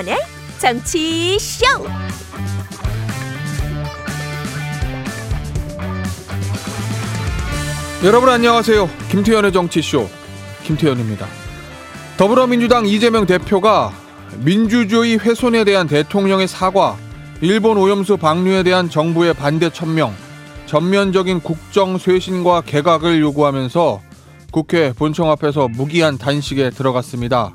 김태현의 정치 쇼. 여러분 안녕하세요. 김태현의 정치 쇼 김태현입니다. 더불어민주당 이재명 대표가 민주주의 훼손에 대한 대통령의 사과, 일본 오염수 방류에 대한 정부의 반대 천명, 전면적인 국정 쇄신과 개각을 요구하면서 국회 본청 앞에서 무기한 단식에 들어갔습니다.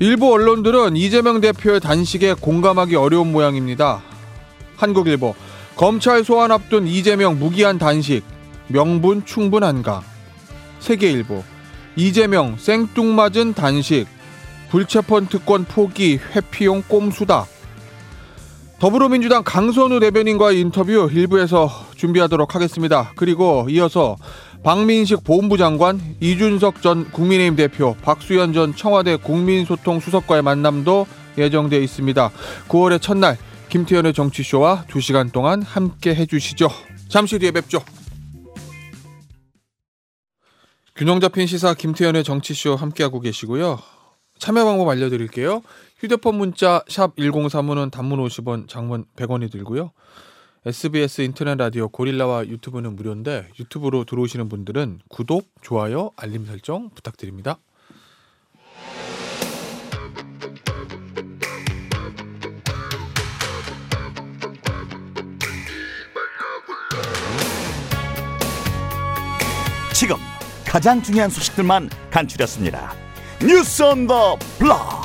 일부 언론들은 이재명 대표의 단식에 공감하기 어려운 모양입니다. 한국일보 검찰 소환 앞둔 이재명 무기한 단식 명분 충분한가? 세계일보 이재명 생뚱맞은 단식 불체폰 특권 포기 회피용 꼼수다. 더불어민주당 강선우 대변인과의 인터뷰 일부에서 준비하도록 하겠습니다. 그리고 이어서 박민식 보훈부 장관, 이준석 전 국민의힘 대표, 박수현 전 청와대 국민소통 수석과의 만남도 예정돼 있습니다. 9월의 첫날 김태현의 정치쇼와 2시간 동안 함께 해주시죠. 잠시 뒤에 뵙죠. 균형 잡힌 시사 김태현의 정치쇼 함께하고 계시고요. 참여 방법 알려드릴게요. 휴대폰 문자 샵 1035는 단문 50원, 장문 100원이 들고요. SBS 인터넷 라디오 고릴라와 유튜브는 무료인데 유튜브로 들어오시는 분들은 구독, 좋아요, 알림 설정 부탁드립니다. 지금 가장 중요한 소식들만 간추렸습니다. 뉴스 온 더 블럭.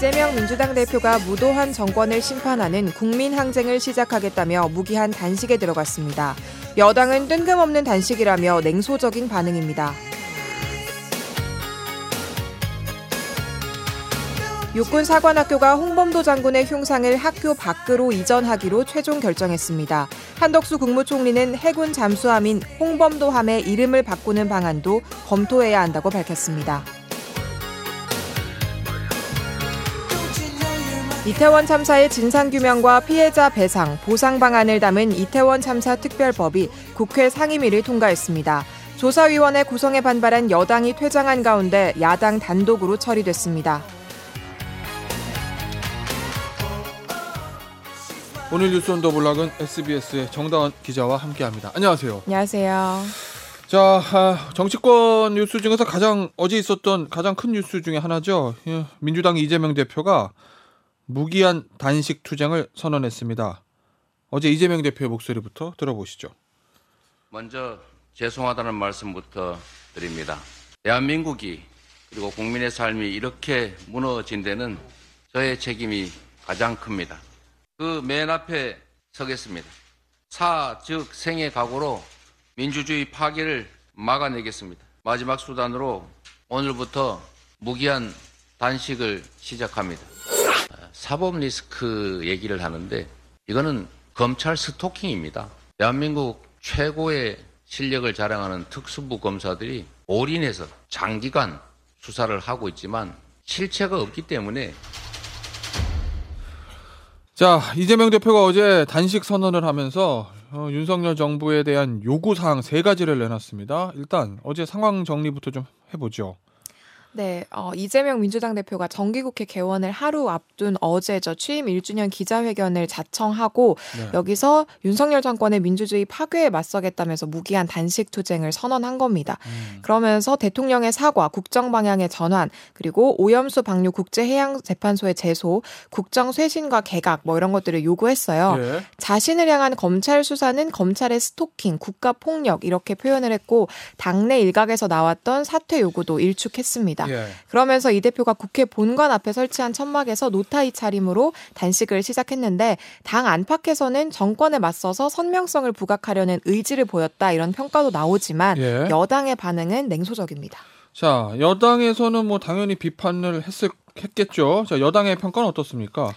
이재명 민주당 대표가 무도한 정권을 심판하는 국민 항쟁을 시작하겠다며 무기한 단식에 들어갔습니다. 여당은 뜬금없는 단식이라며 냉소적인 반응입니다. 육군 사관학교가 홍범도 장군의 흉상을 학교 밖으로 이전하기로 최종 결정했습니다. 한덕수 국무총리는 해군 잠수함인 홍범도함의 이름을 바꾸는 방안도 검토해야 한다고 밝혔습니다. 이태원 참사의 진상규명과 피해자 배상, 보상 방안을 담은 이태원 참사 특별법이 국회 상임위를 통과했습니다. 조사위원회 구성에 반발한 여당이 퇴장한 가운데 야당 단독으로 처리됐습니다. 오늘 뉴스 온 더 블락은 SBS의 정다원 기자와 함께합니다. 안녕하세요. 안녕하세요. 자, 아, 정치권 뉴스 중에서 가장 어제 있었던 가장 큰 뉴스 중에 하나죠. 예, 민주당 이재명 대표가 무기한 단식 투쟁을 선언했습니다. 어제 이재명 대표의 목소리부터 들어보시죠. 먼저 죄송하다는 말씀부터 드립니다. 대한민국이 그리고 국민의 삶이 이렇게 무너진 데는 저의 책임이 가장 큽니다. 그 맨 앞에 서겠습니다. 사, 즉 생의 각오로 민주주의 파괴를 막아내겠습니다. 마지막 수단으로 오늘부터 무기한 단식을 시작합니다. 사법 리스크 얘기를 하는데 이거는 검찰 스토킹입니다. 대한민국 최고의 실력을 자랑하는 특수부 검사들이 올인해서 장기간 수사를 하고 있지만 실체가 없기 때문에 자, 이재명 대표가 어제 단식 선언을 하면서 어, 윤석열 정부에 대한 요구 사항 세 가지를 내놨습니다. 일단 어제 상황 정리부터 좀 해보죠. 네, 어, 이재명 민주당 대표가 정기국회 개원을 하루 앞둔 어제 저 취임 1주년 기자회견을 자청하고 네. 여기서 윤석열 정권의 민주주의 파괴에 맞서겠다면서 무기한 단식 투쟁을 선언한 겁니다. 음. 그러면서 대통령의 사과, 국정 방향의 전환, 그리고 오염수 방류 국제해양재판소의 제소, 국정 쇄신과 개각 뭐 이런 것들을 요구했어요. 예. 자신을 향한 검찰 수사는 검찰의 스토킹, 국가 폭력 이렇게 표현을 했고 당내 일각에서 나왔던 사퇴 요구도 일축했습니다. 예. 그러면서 이 대표가 국회 본관 앞에 설치한 천막에서 노타이 차림으로 단식을 시작했는데 당 안팎에서는 정권에 맞서서 선명성을 부각하려는 의지를 보였다 이런 평가도 나오지만 예. 여당의 반응은 냉소적입니다. 자, 여당에서는 뭐 당연히 비판을 했을 했겠죠. 자, 여당의 평가는 어떻습니까?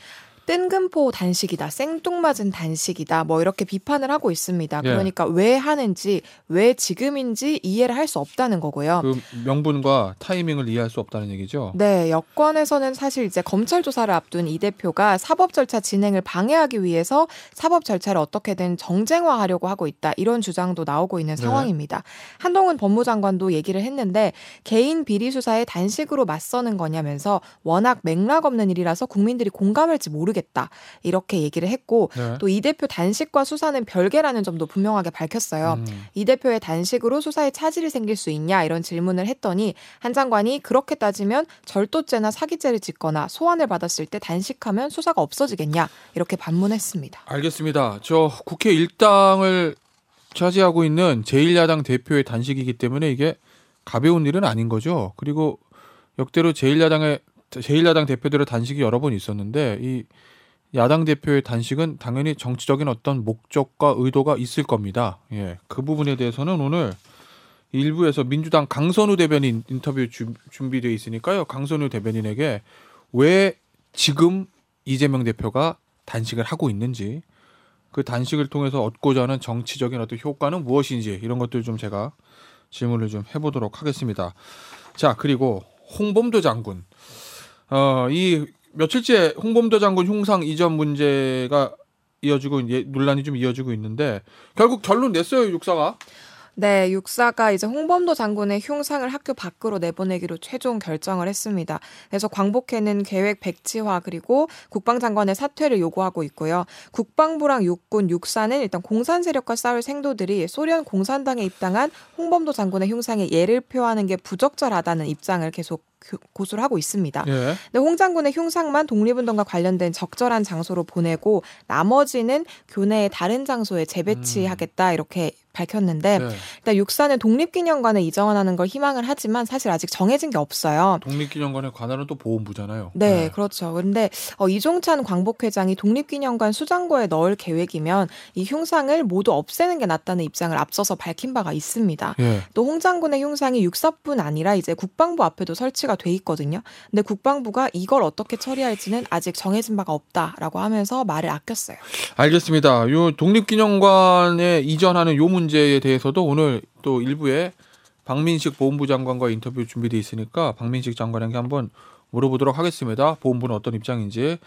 뜬금포 단식이다, 생뚱맞은 단식이다, 뭐 이렇게 비판을 하고 있습니다. 예. 그러니까 왜 하는지, 왜 지금인지 이해를 할 수 없다는 거고요. 그 명분과 타이밍을 이해할 수 없다는 얘기죠. 네, 여권에서는 사실 이제 검찰 조사를 앞둔 이 대표가 사법 절차 진행을 방해하기 위해서 사법 절차를 어떻게든 정쟁화하려고 하고 있다 이런 주장도 나오고 있는 네. 상황입니다. 한동훈 법무장관도 얘기를 했는데 개인 비리 수사에 단식으로 맞서는 거냐면서 워낙 맥락 없는 일이라서 국민들이 공감할지 모르겠다 이렇게 얘기를 했고 네. 또이 대표 단식과 수사는 별개라는 점도 분명하게 밝혔어요. 음. 이 대표의 단식으로 수사에 차질이 생길 수 있냐 이런 질문을 했더니 한 장관이 그렇게 따지면 절도죄나 사기죄를 짓거나 소환을 받았을 때 단식하면 수사가 없어지겠냐 이렇게 반문했습니다. 알겠습니다. 저 국회 일당을 차지하고 있는 제1야당 대표의 단식이기 때문에 이게 가벼운 일은 아닌 거죠. 그리고 역대로 제1야당의 제1야당 대표들의 단식이 여러 번 있었는데 이 야당 대표의 단식은 당연히 정치적인 어떤 목적과 의도가 있을 겁니다. 예. 그 부분에 대해서는 오늘 일부에서 민주당 강선우 대변인 인터뷰 주- 준비되어 있으니까요. 강선우 대변인에게 왜 지금 이재명 대표가 단식을 하고 있는지 그 단식을 통해서 얻고자 하는 정치적인 어떤 효과는 무엇인지 이런 것들 좀 제가 질문을 좀 해보도록 하겠습니다. 자 그리고 홍범도 장군 어 이 며칠째 홍범도 장군 흉상 이전 문제가 이어지고 논란이 좀 이어지고 있는데 결국 결론 냈어요 육사가 네, 육사가 이제 홍범도 장군의 흉상을 학교 밖으로 내보내기로 최종 결정을 했습니다. 그래서 광복회는 계획 백지화 그리고 국방장관의 사퇴를 요구하고 있고요. 국방부랑 육군, 육사는 일단 공산 세력과 싸울 생도들이 소련 공산당에 입당한 홍범도 장군의 흉상에 예를 표하는 게 부적절하다는 입장을 계속 교- 고수를 하고 있습니다. 예. 근데 홍 장군의 흉상만 독립운동과 관련된 적절한 장소로 보내고 나머지는 교내의 다른 장소에 재배치하겠다 이렇게 밝혔는데 네. 일단 육사는 독립기념관에 이전하는 걸 희망을 하지만 사실 아직 정해진 게 없어요. 독립기념관의 관할은 또 보훈부잖아요. 네, 그렇죠. 그런데 어, 이종찬 광복회장이 독립기념관 수장고에 넣을 계획이면 이 흉상을 모두 없애는 게 낫다는 입장을 앞서서 밝힌 바가 있습니다. 예. 또홍 장군의 흉상이 육사뿐 아니라 이제 국방부 앞에도 설치가 돼 있거든요. 근데 국방부가 이걸 어떻게 처리할지는 아직 정해진 바가 없다라고 하면서 말을 아꼈어요. 알겠습니다. 요 독립기념관에 이전하는 요 문제에 대해서도 오늘 또 일부에 박민식 보훈부 장관과 인터뷰 준비돼 있으니까 박민식 장관에게 한번 물어보도록 하겠습니다. 보훈부는 어떤 입장인지.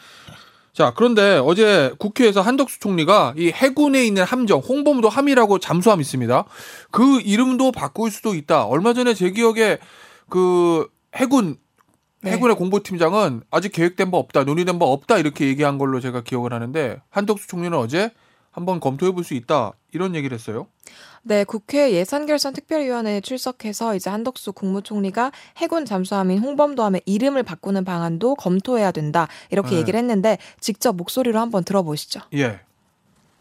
자, 그런데 어제 국회에서 한덕수 총리가 이 해군에 있는 함정, 홍범도 함이라고 잠수함 있습니다. 그 이름도 바꿀 수도 있다. 얼마 전에 제 기억에 그 해군 네. 해군의 공보팀장은 아직 계획된 바 없다, 논의된 바 없다 이렇게 얘기한 걸로 제가 기억을 하는데 한덕수 총리는 어제 한번 검토해 볼 수 있다 이런 얘기를 했어요. 네, 국회 예산결산 특별위원회에 출석해서 이제 한덕수 국무총리가 해군 잠수함인 홍범도함의 이름을 바꾸는 방안도 검토해야 된다 이렇게 네. 얘기를 했는데 직접 목소리로 한번 들어보시죠. 예.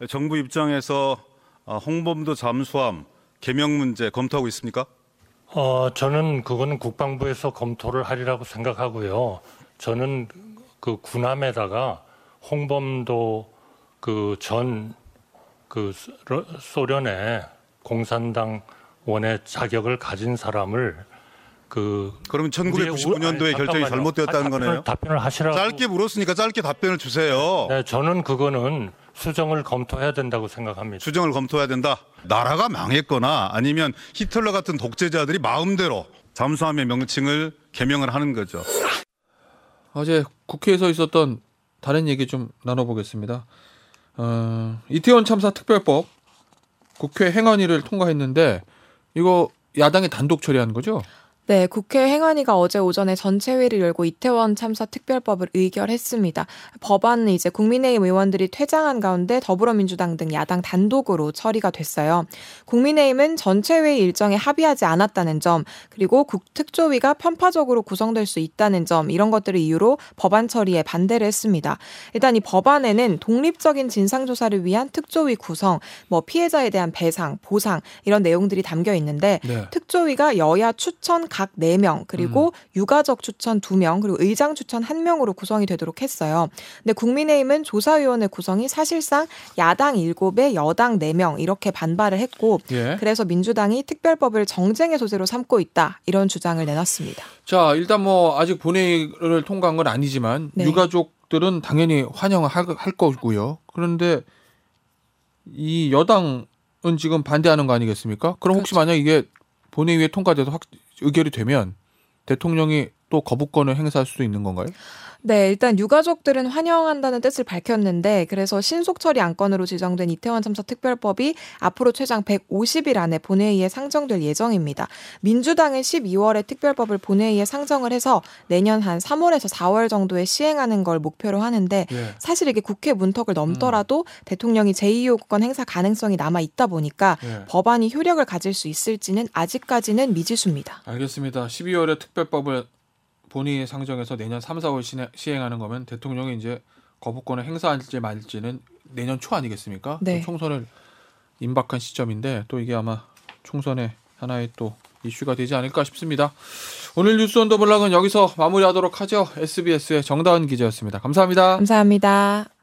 정부 입장에서 아, 홍범도 잠수함 개명 문제 검토하고 있습니까? 어, 저는 그거는 국방부에서 검토를 하리라고 생각하고요. 저는 그 군함에다가 홍범도 그전그 소련의 공산당 원의 자격을 가진 사람을 그 그러면 우리의 우- 1999년도에 아니, 결정이. 잘못되었다는 아, 거네요. 답변을 하시라고. 짧게 물었으니까 짧게 답변을 주세요. 네, 저는 그거는 수정을 검토해야 된다고 생각합니다. 수정을 검토해야 된다. 나라가 망했거나 아니면 히틀러 같은 독재자들이 마음대로 잠수함의 명칭을 개명을 하는 거죠. 어제 국회에서 있었던 다른 얘기 좀 나눠보겠습니다. 어, 이태원 참사 특별법 국회 행안위를 통과했는데 이거 야당이 단독 처리한 거죠? 네, 국회 행안위가 어제 오전에 전체 회의를 열고 이태원 참사 특별법을 의결했습니다. 법안은 이제 국민의힘 의원들이 퇴장한 가운데 더불어민주당 등 야당 단독으로 처리가 됐어요. 국민의힘은 전체 회의 일정에 합의하지 않았다는 점, 그리고 국 특조위가 편파적으로 구성될 수 있다는 점 이런 것들을 이유로 법안 처리에 반대를 했습니다. 일단 이 법안에는 독립적인 진상 조사를 위한 특조위 구성, 뭐 피해자에 대한 배상, 보상 이런 내용들이 담겨 있는데 네. 특조위가 여야 추천 각 4명, 그리고 유가적 추천 2명, 그리고 의장 추천 1명으로 구성이 되도록 했어요. 근데 국민의힘은 조사위원회 구성이 사실상 야당 7에 여당 4명 이렇게 반발을 했고 예. 그래서 민주당이 특별법을 정쟁의 소재로 삼고 있다. 이런 주장을 내놨습니다. 자, 일단 뭐 아직 본회의를 통과한 건 아니지만 네. 유가족 유가족들은 당연히 환영을 할, 할 거고요. 그런데 이 여당은 지금 반대하는 거 아니겠습니까? 그럼 혹시 만약 이게 본회의에 통과돼서 확, 의결이 되면 대통령이 또 거부권을 행사할 수도 있는 건가요? 네, 일단 유가족들은 환영한다는 뜻을 밝혔는데 그래서 신속 처리 안건으로 지정된 이태원 참사 특별법이 앞으로 최장 150일 안에 본회의에 상정될 예정입니다. 민주당은 12월에 특별법을 본회의에 상정을 해서 내년 한 3월에서 4월 정도에 시행하는 걸 목표로 하는데 예. 사실 이게 국회 문턱을 넘더라도 대통령이 제2요구권 행사 가능성이 남아 있다 보니까 예. 법안이 효력을 가질 수 있을지는 아직까지는 미지수입니다. 알겠습니다. 12월에 특별법을 본회의에 상정해서 내년 3, 4월 시행- 시행하는 거면 대통령이 이제 거부권을 행사할지 말지는 내년 초 아니겠습니까? 네. 총선을 임박한 시점인데 또 이게 아마 총선의 하나의 또 이슈가 되지 않을까 싶습니다. 오늘 뉴스 언더블락은 여기서 마무리하도록 하죠. SBS의 정다은 기자였습니다. 감사합니다. 감사합니다.